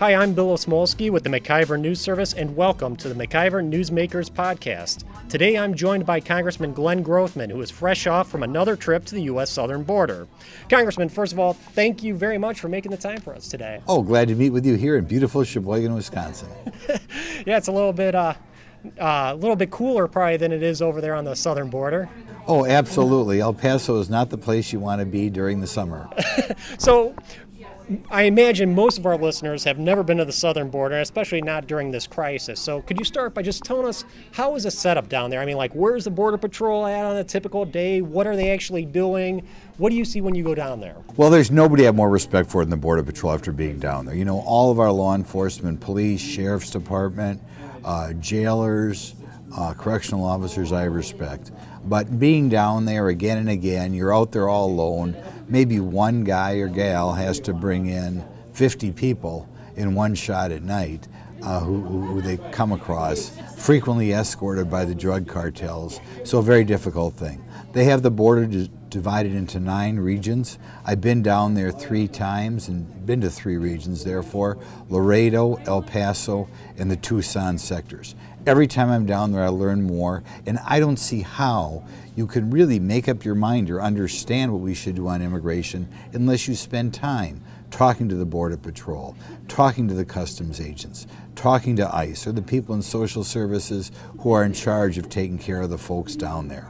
Hi, I'm Bill Osmulski with the MacIver News Service, and welcome to the MacIver Newsmakers Podcast. Today I'm joined by Congressman Glenn Grothman, who is fresh off from another trip to the U.S. southern border. Congressman, first of all, thank you very much for making the time for us today. Oh, glad to meet with you here in beautiful Sheboygan, Wisconsin. yeah, it's a little bit, uh, uh, a little bit cooler probably than it is over there on the southern border. Oh, absolutely. El Paso is not the place you want to be during the summer. so, I imagine most of our listeners have never been to the southern border, especially not during this crisis. So, could you start by just telling us how is the setup down there? I mean, like, where's the Border Patrol at on a typical day? What are they actually doing? What do you see when you go down there? Well, there's nobody I have more respect for than the Border Patrol after being down there. You know, all of our law enforcement, police, sheriff's department, uh, jailers, uh, correctional officers I respect. But being down there again and again, you're out there all alone maybe one guy or gal has to bring in 50 people in one shot at night uh, who, who, they come across, frequently escorted by the drug cartels. So, a very difficult thing. They have the border divided into nine regions. I've been down there three times and been to three regions, therefore Laredo, El Paso, and the Tucson sectors. Every time I'm down there, I learn more, and I don't see how you can really make up your mind or understand what we should do on immigration unless you spend time talking to the Border Patrol, talking to the customs agents, talking to ICE or the people in social services who are in charge of taking care of the folks down there.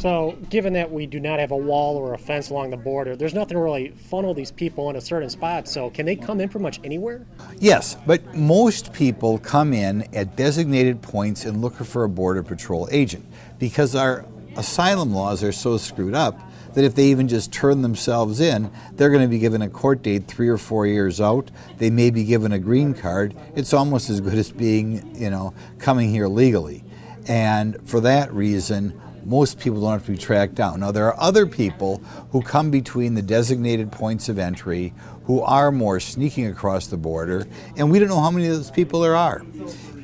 So, given that we do not have a wall or a fence along the border, there's nothing really funnel these people in a certain spot. So, can they come in pretty much anywhere? Yes, but most people come in at designated points and look for a Border Patrol agent because our asylum laws are so screwed up that if they even just turn themselves in, they're going to be given a court date three or four years out. They may be given a green card. It's almost as good as being, you know, coming here legally. And for that reason, most people don't have to be tracked down. Now, there are other people who come between the designated points of entry who are more sneaking across the border, and we don't know how many of those people there are.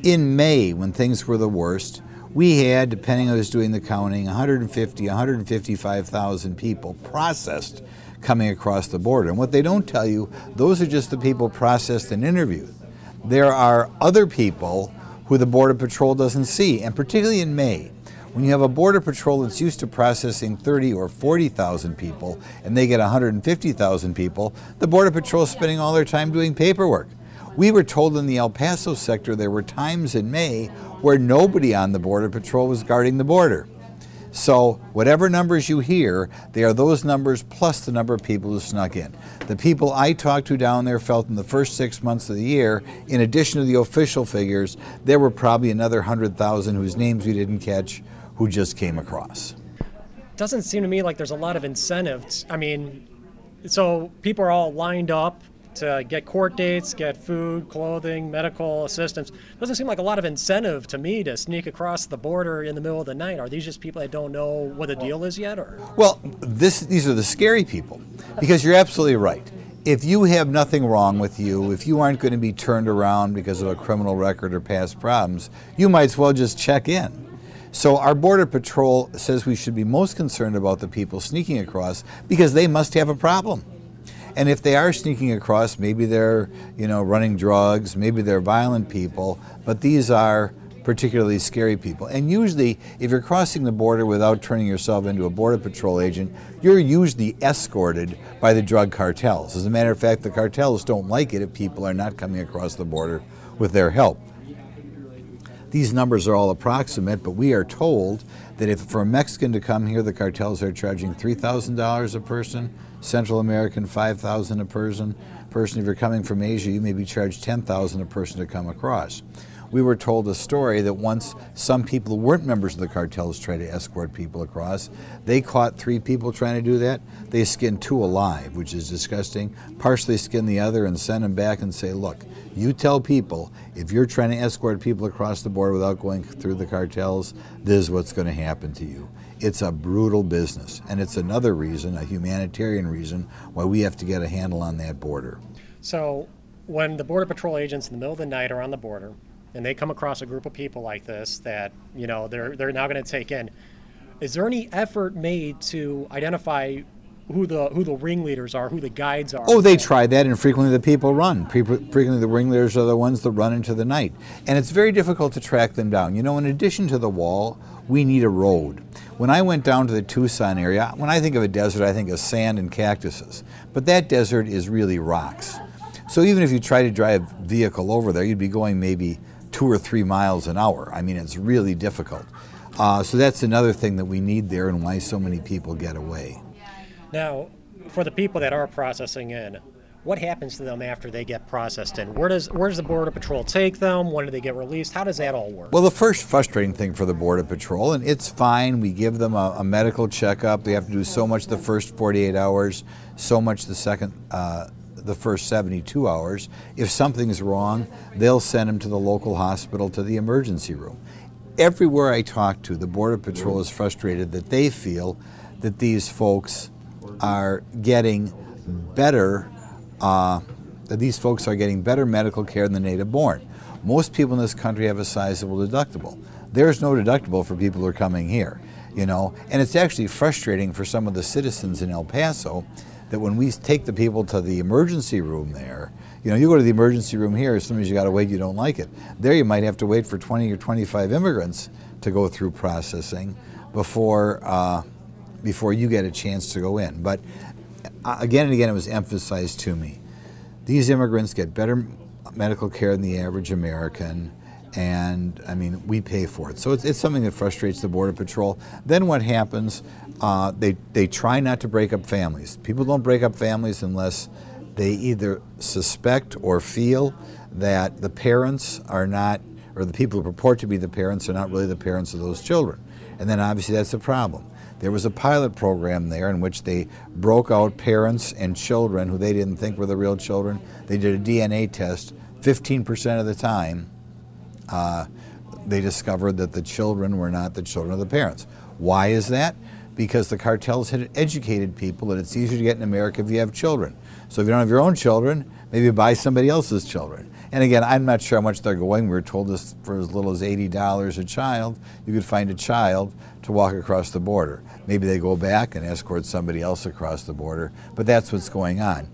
In May, when things were the worst, we had, depending on who's doing the counting, 150, 155,000 people processed coming across the border. And what they don't tell you, those are just the people processed and interviewed. There are other people who the Border Patrol doesn't see, and particularly in May. When you have a Border Patrol that's used to processing 30 or 40,000 people and they get 150,000 people, the Border Patrol is spending all their time doing paperwork. We were told in the El Paso sector there were times in May where nobody on the Border Patrol was guarding the border. So, whatever numbers you hear, they are those numbers plus the number of people who snuck in. The people I talked to down there felt in the first six months of the year, in addition to the official figures, there were probably another 100,000 whose names we didn't catch who just came across. Doesn't seem to me like there's a lot of incentives. I mean, so people are all lined up to get court dates, get food, clothing, medical assistance. Doesn't seem like a lot of incentive to me to sneak across the border in the middle of the night. Are these just people that don't know what the deal is yet, or? Well, this these are the scary people, because you're absolutely right. If you have nothing wrong with you, if you aren't going to be turned around because of a criminal record or past problems, you might as well just check in. So our border patrol says we should be most concerned about the people sneaking across because they must have a problem. And if they are sneaking across, maybe they're, you know, running drugs, maybe they're violent people, but these are particularly scary people. And usually, if you're crossing the border without turning yourself into a Border Patrol agent, you're usually escorted by the drug cartels. As a matter of fact, the cartels don't like it if people are not coming across the border with their help. These numbers are all approximate, but we are told that if for a Mexican to come here, the cartels are charging $3,000 a person, Central American 5,000 a person. Person, if you're coming from Asia, you may be charged 10,000 a person to come across. We were told a story that once some people who weren't members of the cartels tried to escort people across, they caught three people trying to do that. They skinned two alive, which is disgusting. Partially skinned the other and sent them back and say, look, you tell people if you're trying to escort people across the border without going through the cartels, this is what's going to happen to you. It's a brutal business, and it's another reason, a humanitarian reason, why we have to get a handle on that border. So, when the Border Patrol agents in the middle of the night are on the border, and they come across a group of people like this that you know they're they're now going to take in, is there any effort made to identify who the who the ringleaders are, who the guides are. Oh, they try that, and frequently the people run. Frequently, the ringleaders are the ones that run into the night, and it's very difficult to track them down. You know, in addition to the wall, we need a road. When I went down to the Tucson area, when I think of a desert, I think of sand and cactuses, but that desert is really rocks. So even if you try to drive a vehicle over there, you'd be going maybe two or three miles an hour. I mean, it's really difficult. Uh, so that's another thing that we need there, and why so many people get away. Now, for the people that are processing in, what happens to them after they get processed in? Where does where does the Border Patrol take them? When do they get released? How does that all work? Well, the first frustrating thing for the Border Patrol, and it's fine. We give them a, a medical checkup. They have to do so much the first 48 hours, so much the second. Uh, the first 72 hours. If something's wrong, they'll send them to the local hospital to the emergency room. Everywhere I talk to, the Border Patrol is frustrated that they feel that these folks are getting better, uh, that these folks are getting better medical care than the native born. Most people in this country have a sizable deductible. There's no deductible for people who are coming here, you know, and it's actually frustrating for some of the citizens in El Paso that when we take the people to the emergency room there, you know, you go to the emergency room here, as soon as you got to wait, you don't like it. There, you might have to wait for 20 or 25 immigrants to go through processing before. Uh, before you get a chance to go in. But uh, again and again, it was emphasized to me these immigrants get better medical care than the average American. And I mean, we pay for it. So it's, it's something that frustrates the Border Patrol. Then what happens? Uh, they, they try not to break up families. People don't break up families unless they either suspect or feel that the parents are not, or the people who purport to be the parents are not really the parents of those children. And then obviously that's a problem. There was a pilot program there in which they broke out parents and children who they didn't think were the real children. They did a DNA test. 15% of the time, uh, they discovered that the children were not the children of the parents. Why is that? Because the cartels had educated people that it's easier to get in America if you have children. So if you don't have your own children, maybe buy somebody else's children. And again, I'm not sure how much they're going. We were told this for as little as $80 a child, you could find a child to walk across the border. Maybe they go back and escort somebody else across the border, but that's what's going on.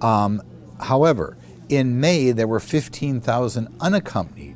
Um, however, in May, there were 15,000 unaccompanied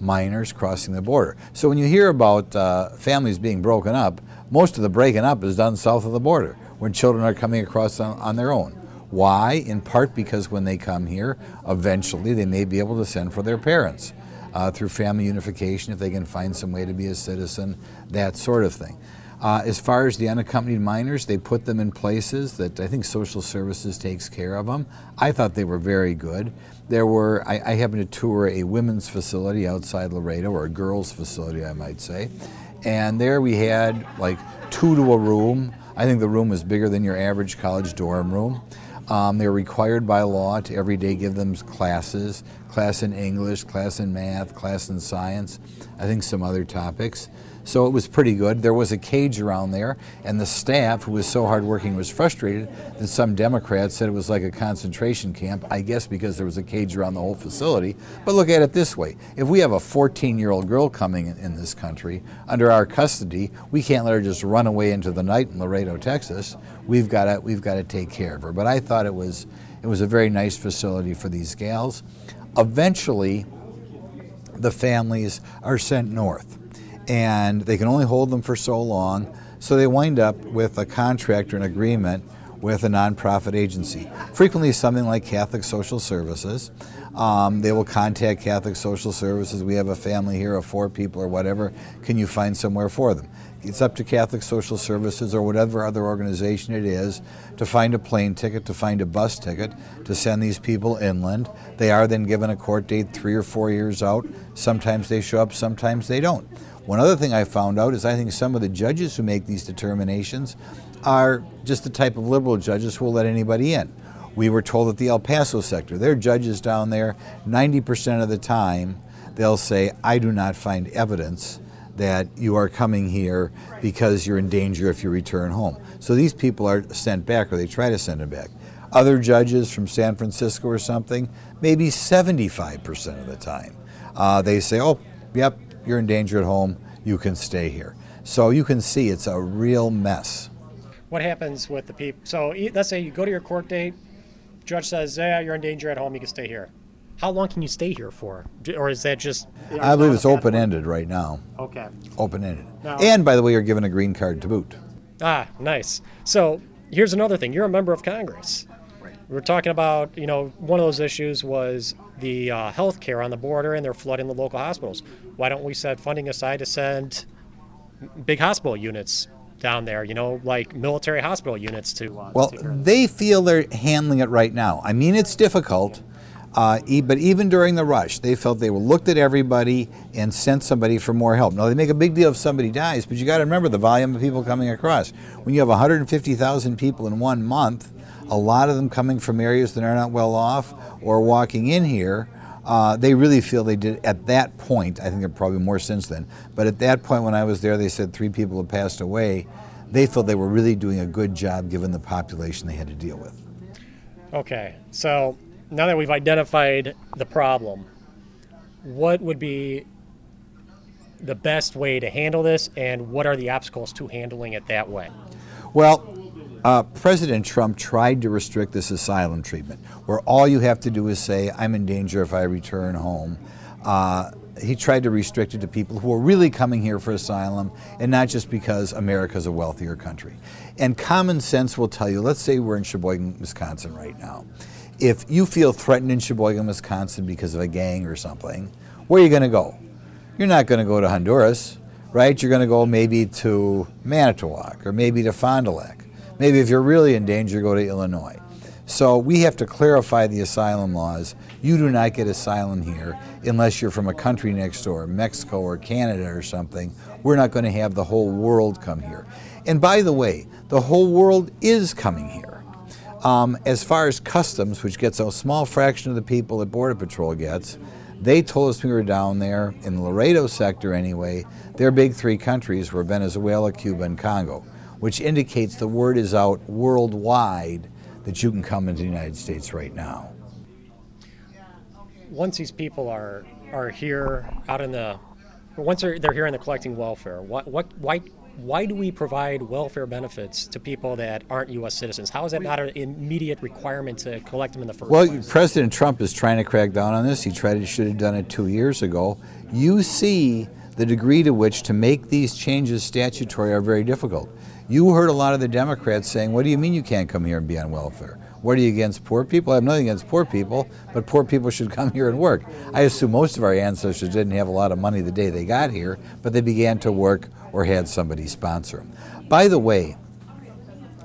minors crossing the border. So when you hear about uh, families being broken up, most of the breaking up is done south of the border when children are coming across on, on their own. Why? In part because when they come here, eventually they may be able to send for their parents uh, through family unification if they can find some way to be a citizen, that sort of thing. Uh, as far as the unaccompanied minors, they put them in places that I think social services takes care of them. I thought they were very good. There were, I, I happened to tour a women's facility outside Laredo, or a girls' facility, I might say. And there we had like two to a room. I think the room was bigger than your average college dorm room. Um, they're required by law to every day give them classes, class in English, class in math, class in science, I think some other topics. So it was pretty good. There was a cage around there, and the staff, who was so hardworking, was frustrated that some Democrats said it was like a concentration camp, I guess because there was a cage around the whole facility. But look at it this way if we have a 14 year old girl coming in, in this country under our custody, we can't let her just run away into the night in Laredo, Texas. We've got to, we've got to take care of her. But I thought it was, it was a very nice facility for these gals. Eventually, the families are sent north and they can only hold them for so long. So they wind up with a contract or an agreement with a nonprofit agency, frequently something like Catholic Social Services. Um, they will contact Catholic Social Services. We have a family here of four people or whatever. Can you find somewhere for them? It's up to Catholic Social Services or whatever other organization it is to find a plane ticket, to find a bus ticket, to send these people inland. They are then given a court date three or four years out. Sometimes they show up, sometimes they don't. One other thing I found out is I think some of the judges who make these determinations are just the type of liberal judges who will let anybody in. We were told that the El Paso sector, their judges down there, 90% of the time, they'll say, I do not find evidence that you are coming here because you're in danger if you return home. So these people are sent back or they try to send them back. Other judges from San Francisco or something, maybe 75% of the time, uh, they say, oh, yep, you're in danger at home, you can stay here. So you can see it's a real mess. what happens with the people? So e- let's say you go to your court date, judge says, "Yeah, you're in danger at home. You can stay here." How long can you stay here for, or is that just? I believe it's open ended right now. Okay. Open ended. And by the way, you're given a green card to boot. Ah, nice. So here's another thing. You're a member of Congress. Right. We're talking about, you know, one of those issues was the uh, health care on the border and they're flooding the local hospitals. Why don't we set funding aside to send big hospital units down there, you know, like military hospital units to. Uh, Well, take care of this? they feel they're handling it right now. I mean, it's difficult, uh, e- but even during the rush, they felt they looked at everybody and sent somebody for more help. Now, they make a big deal if somebody dies, but you got to remember the volume of people coming across. When you have 150,000 people in one month, a lot of them coming from areas that are not well off or walking in here, uh, they really feel they did at that point. I think there are probably more since then, but at that point when I was there, they said three people had passed away. They felt they were really doing a good job given the population they had to deal with. Okay, so now that we've identified the problem, what would be the best way to handle this, and what are the obstacles to handling it that way? Well, uh, President Trump tried to restrict this asylum treatment, where all you have to do is say, I'm in danger if I return home. Uh, he tried to restrict it to people who are really coming here for asylum and not just because America's a wealthier country. And common sense will tell you, let's say we're in Sheboygan, Wisconsin right now. If you feel threatened in Sheboygan, Wisconsin because of a gang or something, where are you going to go? You're not going to go to Honduras, right? You're going to go maybe to Manitowoc or maybe to Fond du Lac. Maybe if you're really in danger, go to Illinois. So we have to clarify the asylum laws. You do not get asylum here unless you're from a country next door, Mexico or Canada or something. We're not going to have the whole world come here. And by the way, the whole world is coming here. Um, as far as customs, which gets a small fraction of the people that Border Patrol gets, they told us we were down there in the Laredo sector anyway. Their big three countries were Venezuela, Cuba, and Congo, which indicates the word is out worldwide that you can come into the United States right now. Once these people are are here out in the, once they're, they're here and they're collecting welfare, what what why why do we provide welfare benefits to people that aren't U.S. citizens? How is that not an immediate requirement to collect them in the first Well, place? Well, President Trump is trying to crack down on this. He tried to should have done it two years ago. You see the degree to which to make these changes statutory are very difficult. You heard a lot of the Democrats saying, "What do you mean you can't come here and be on welfare? What are you against poor people?" I have nothing against poor people, but poor people should come here and work. I assume most of our ancestors didn't have a lot of money the day they got here, but they began to work or had somebody sponsor them. By the way,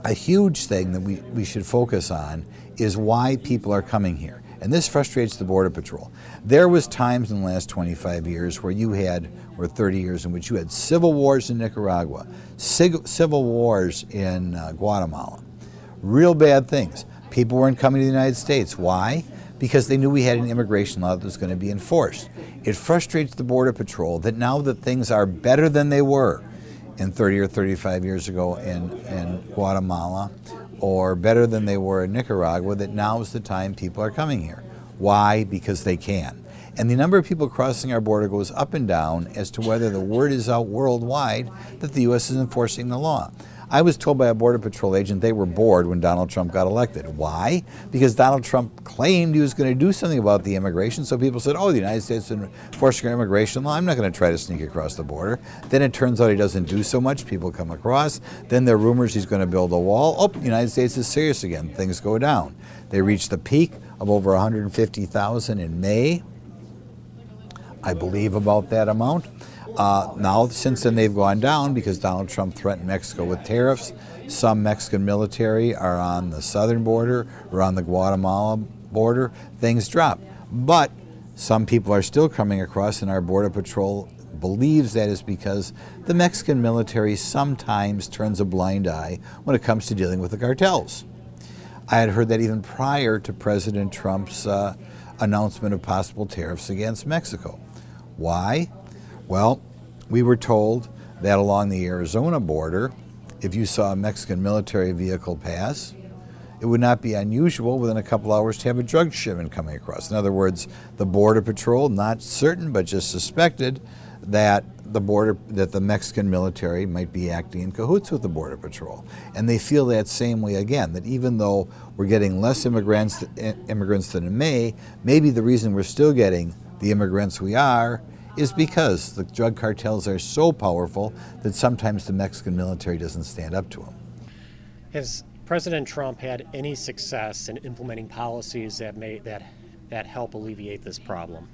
a huge thing that we, we should focus on is why people are coming here. And this frustrates the Border Patrol. There was times in the last 25 years where you had, or 30 years, in which you had civil wars in Nicaragua, civil wars in uh, Guatemala. Real bad things. People weren't coming to the United States. Why? Because they knew we had an immigration law that was going to be enforced. It frustrates the Border Patrol that now that things are better than they were in 30 or 35 years ago in, in Guatemala, or better than they were in Nicaragua, that now is the time people are coming here. Why? Because they can. And the number of people crossing our border goes up and down as to whether the word is out worldwide that the U.S. is enforcing the law. I was told by a Border Patrol agent they were bored when Donald Trump got elected. Why? Because Donald Trump claimed he was going to do something about the immigration, so people said, oh, the United States is enforcing immigration law. I'm not going to try to sneak across the border. Then it turns out he doesn't do so much. People come across. Then there are rumors he's going to build a wall. Oh, the United States is serious again. Things go down. They reached the peak of over 150,000 in May. I believe about that amount. Uh, now, since then, they've gone down because Donald Trump threatened Mexico with tariffs. Some Mexican military are on the southern border or on the Guatemala border. Things drop. But some people are still coming across, and our Border Patrol believes that is because the Mexican military sometimes turns a blind eye when it comes to dealing with the cartels. I had heard that even prior to President Trump's uh, announcement of possible tariffs against Mexico. Why? Well, we were told that along the Arizona border, if you saw a Mexican military vehicle pass, it would not be unusual within a couple hours to have a drug shipment coming across. In other words, the Border Patrol, not certain but just suspected that the border that the Mexican military might be acting in cahoots with the border patrol, and they feel that same way again. That even though we're getting less immigrants eh, immigrants than in May, maybe the reason we're still getting the immigrants we are is because the drug cartels are so powerful that sometimes the Mexican military doesn't stand up to them. Has President Trump had any success in implementing policies that may that that help alleviate this problem?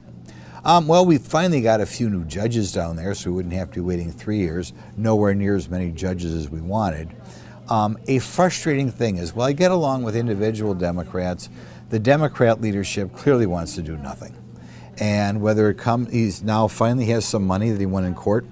Um, well, we finally got a few new judges down there, so we wouldn't have to be waiting three years. Nowhere near as many judges as we wanted. Um, a frustrating thing is, while I get along with individual Democrats. The Democrat leadership clearly wants to do nothing, and whether it comes, he's now finally has some money that he won in court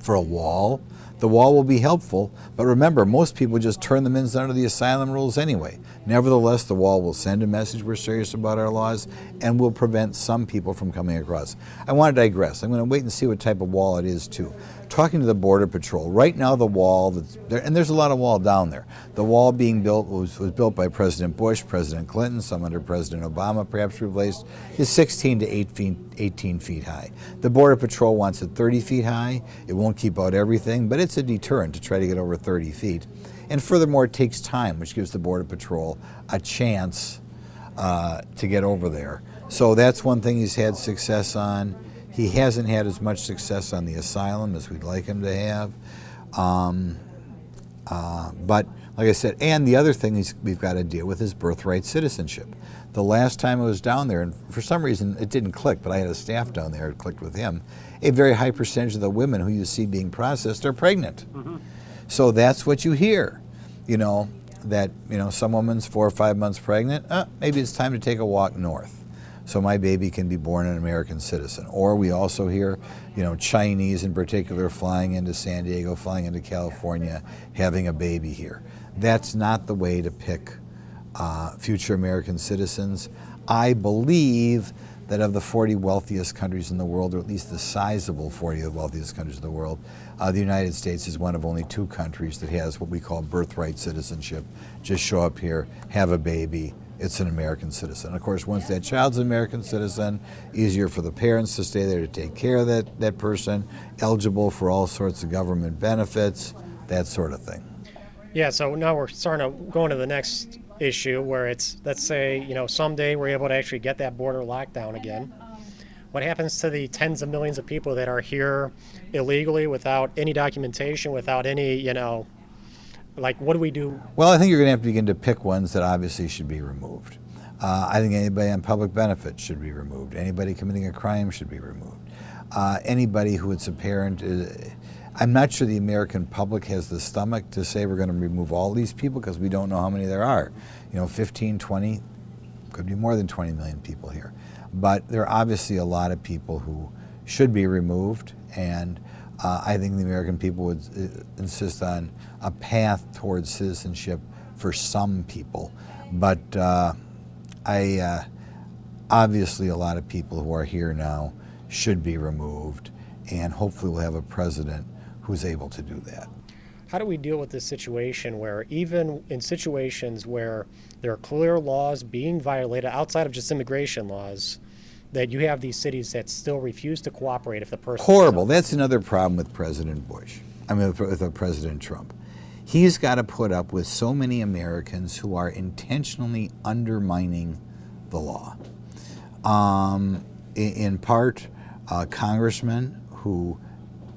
for a wall the wall will be helpful, but remember, most people just turn them in under the asylum rules anyway. Nevertheless, the wall will send a message we're serious about our laws and will prevent some people from coming across. I want to digress. I'm going to wait and see what type of wall it is, too talking to the Border Patrol, right now the wall that's there, and there's a lot of wall down there. The wall being built was, was built by President Bush, President Clinton, some under President Obama, perhaps replaced, is 16 to 18, 18 feet high. The Border Patrol wants it 30 feet high. It won't keep out everything, but it's a deterrent to try to get over 30 feet. And furthermore, it takes time, which gives the Border Patrol a chance uh, to get over there. So that's one thing he's had success on. He hasn't had as much success on the asylum as we'd like him to have. Um, uh, but like I said, and the other thing we've got to deal with is birthright citizenship. The last time I was down there, and for some reason it didn't click, but I had a staff down there, it clicked with him. A very high percentage of the women who you see being processed are pregnant. Mm-hmm. So that's what you hear. You know, that, you know, some woman's four or five months pregnant, uh, maybe it's time to take a walk north so my baby can be born an American citizen. Or we also hear, you know, Chinese in particular flying into San Diego, flying into California, having a baby here. That's not the way to pick uh, future American citizens. I believe that of the 40 wealthiest countries in the world, or at least the sizable 40 of the wealthiest countries in the world, uh, the United States is one of only two countries that has what we call birthright citizenship. Just show up here, have a baby, it's an American citizen. Of course, once that child's an American citizen, easier for the parents to stay there to take care of that, that person, eligible for all sorts of government benefits, that sort of thing. Yeah, so now we're starting to go into the next issue where it's, let's say, you know, someday we're able to actually get that border locked down again. What happens to the tens of millions of people that are here illegally without any documentation, without any, you know, like what do we do? Well, I think you're going to have to begin to pick ones that obviously should be removed. Uh, I think anybody on public benefits should be removed. Anybody committing a crime should be removed. Uh, anybody who it's apparent, uh, I'm not sure the American public has the stomach to say we're going to remove all these people because we don't know how many there are. You know, 15, 20, could be more than 20 million people here. But there are obviously a lot of people who should be removed, and uh, I think the American people would uh, insist on a path towards citizenship for some people. But uh, I uh, obviously a lot of people who are here now should be removed, and hopefully we'll have a president who's able to do that. How do we deal with this situation where, even in situations where there are clear laws being violated outside of just immigration laws, that you have these cities that still refuse to cooperate if the person horrible. That's another problem with President Bush. I mean, with, with President Trump. He's got to put up with so many Americans who are intentionally undermining the law. Um, in, in, part, uh, congressmen who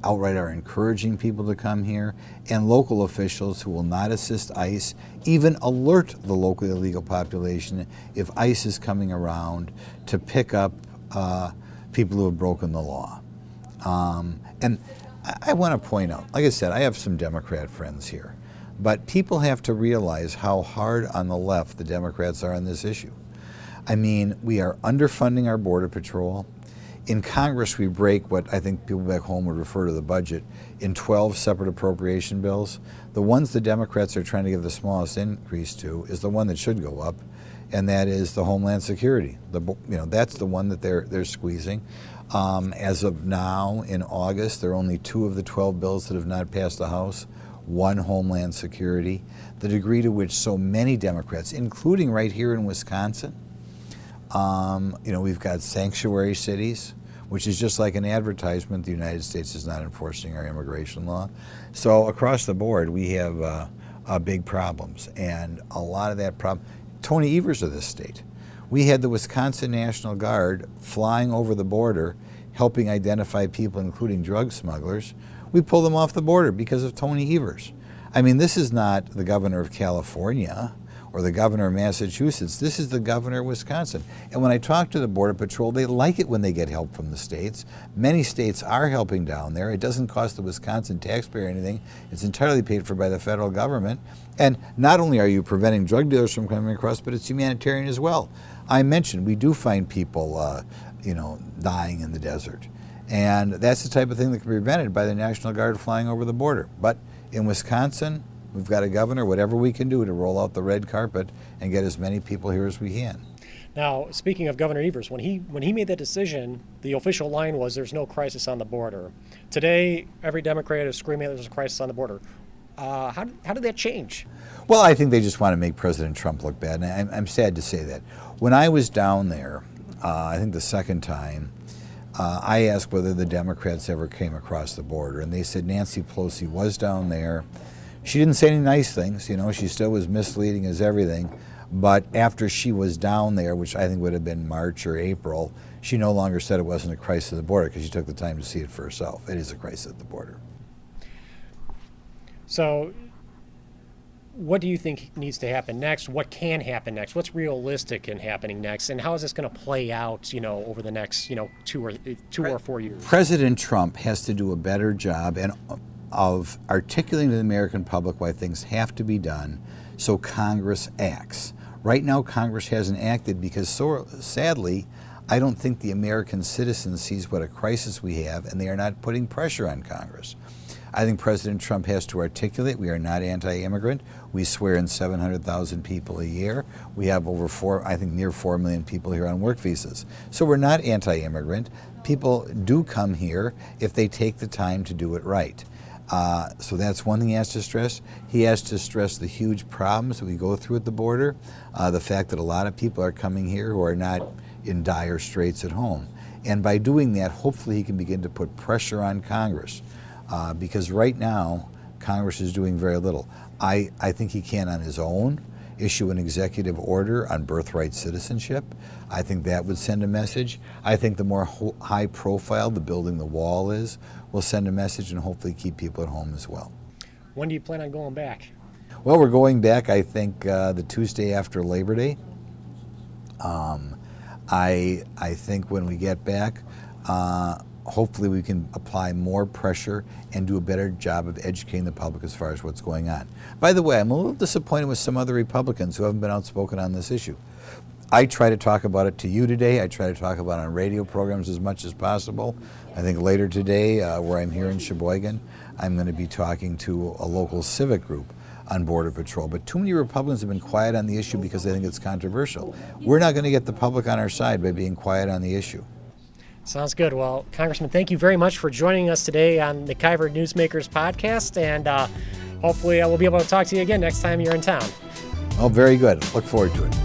outright are encouraging people to come here, and local officials who will not assist ICE, even alert the local illegal population if ICE is coming around to pick up uh, people who have broken the law. Um, and I, I want to point out, like I said, I have some Democrat friends here. But people have to realize how hard on the left the Democrats are on this issue. I mean, we are underfunding our Border Patrol. In Congress, we break what I think people back home would refer to the budget in 12 separate appropriation bills. The ones the Democrats are trying to give the smallest increase to is the one that should go up, and that is the Homeland Security. The, you know, that's the one that they're, they're squeezing. Um, as of now, in August, there are only two of the 12 bills that have not passed the House one Homeland Security, the degree to which so many Democrats, including right here in Wisconsin, um, you know, we've got sanctuary cities. which is just like an advertisement. The United States is not enforcing our immigration law. So across the board, we have uh, uh, big problems, and a lot of that problem. Tony Evers of this state. We had the Wisconsin National Guard flying over the border, helping identify people, including drug smugglers. We pulled them off the border because of Tony Evers. I mean, this is not the governor of California or the governor of Massachusetts. This is the governor of Wisconsin. And when I talk to the Border Patrol, they like it when they get help from the states. Many states are helping down there. It doesn't cost the Wisconsin taxpayer anything, it's entirely paid for by the federal government. And not only are you preventing drug dealers from coming across, but it's humanitarian as well. I mentioned we do find people, uh, you know, dying in the desert. And that's the type of thing that can be prevented by the National Guard flying over the border. But in Wisconsin, We've got a governor, whatever we can do to roll out the red carpet and get as many people here as we can. Now, speaking of Governor Evers, when he when he made that decision, the official line was "There's no crisis on the border." Today, every Democrat is screaming there's a crisis on the border. Uh, how, how did that change? Well, I think they just want to make President Trump look bad, and I'm, I'm sad to say that. When I was down there, uh, I think the second time, uh, I asked whether the Democrats ever came across the border, and they said Nancy Pelosi was down there. She didn't say any nice things, you know, she still was misleading as everything. But after she was down there, which I think would have been March or April, she no longer said it wasn't a crisis at the border because she took the time to see it for herself. It is a crisis at the border. So, what do you think needs to happen next? What can happen next? What's realistic in happening next? And how is this going to play out, you know, over the next, you know, two or two or four years? President Trump has to do a better job, and of articulating to the American public why things have to be done so Congress acts. Right now, Congress hasn't acted because, so, sadly, I don't think the American citizen sees what a crisis we have, and they are not putting pressure on Congress. I think President Trump has to articulate we are not anti immigrant. We swear in 700,000 people a year. We have over four, I think near 4 million people here on work visas. So we're not anti immigrant. People do come here if they take the time to do it right. Uh, so that's one thing he has to stress. He has to stress the huge problems that we go through at the border, uh, the fact that a lot of people are coming here who are not in dire straits at home. And by doing that, hopefully he can begin to put pressure on Congress. Uh, because right now, Congress is doing very little. I, I think he can on his own issue an executive order on birthright citizenship. I think that would send a message. I think the more ho- high profile the building the wall is, will send a message and hopefully keep people at home as well. When do you plan on going back? Well, we're going back, I think, uh, the Tuesday after Labor Day. Um, I, I think when we get back, uh, hopefully we can apply more pressure and do a better job of educating the public as far as what's going on. By the way, I'm a little disappointed with some other Republicans who haven't been outspoken on this issue. I try to talk about it to you today. I try to talk about it on radio programs as much as possible. I think later today, uh, where I'm here in Sheboygan, I'm going to be talking to a local civic group on Border Patrol. But too many Republicans have been quiet on the issue because they think it's controversial. We're not going to get the public on our side by being quiet on the issue. Sounds good. Well, Congressman, thank you very much for joining us today on the MacIver Newsmakers podcast, and uh, hopefully I uh, will be able to talk to you again next time you're in town. Oh, very good. Look forward to it.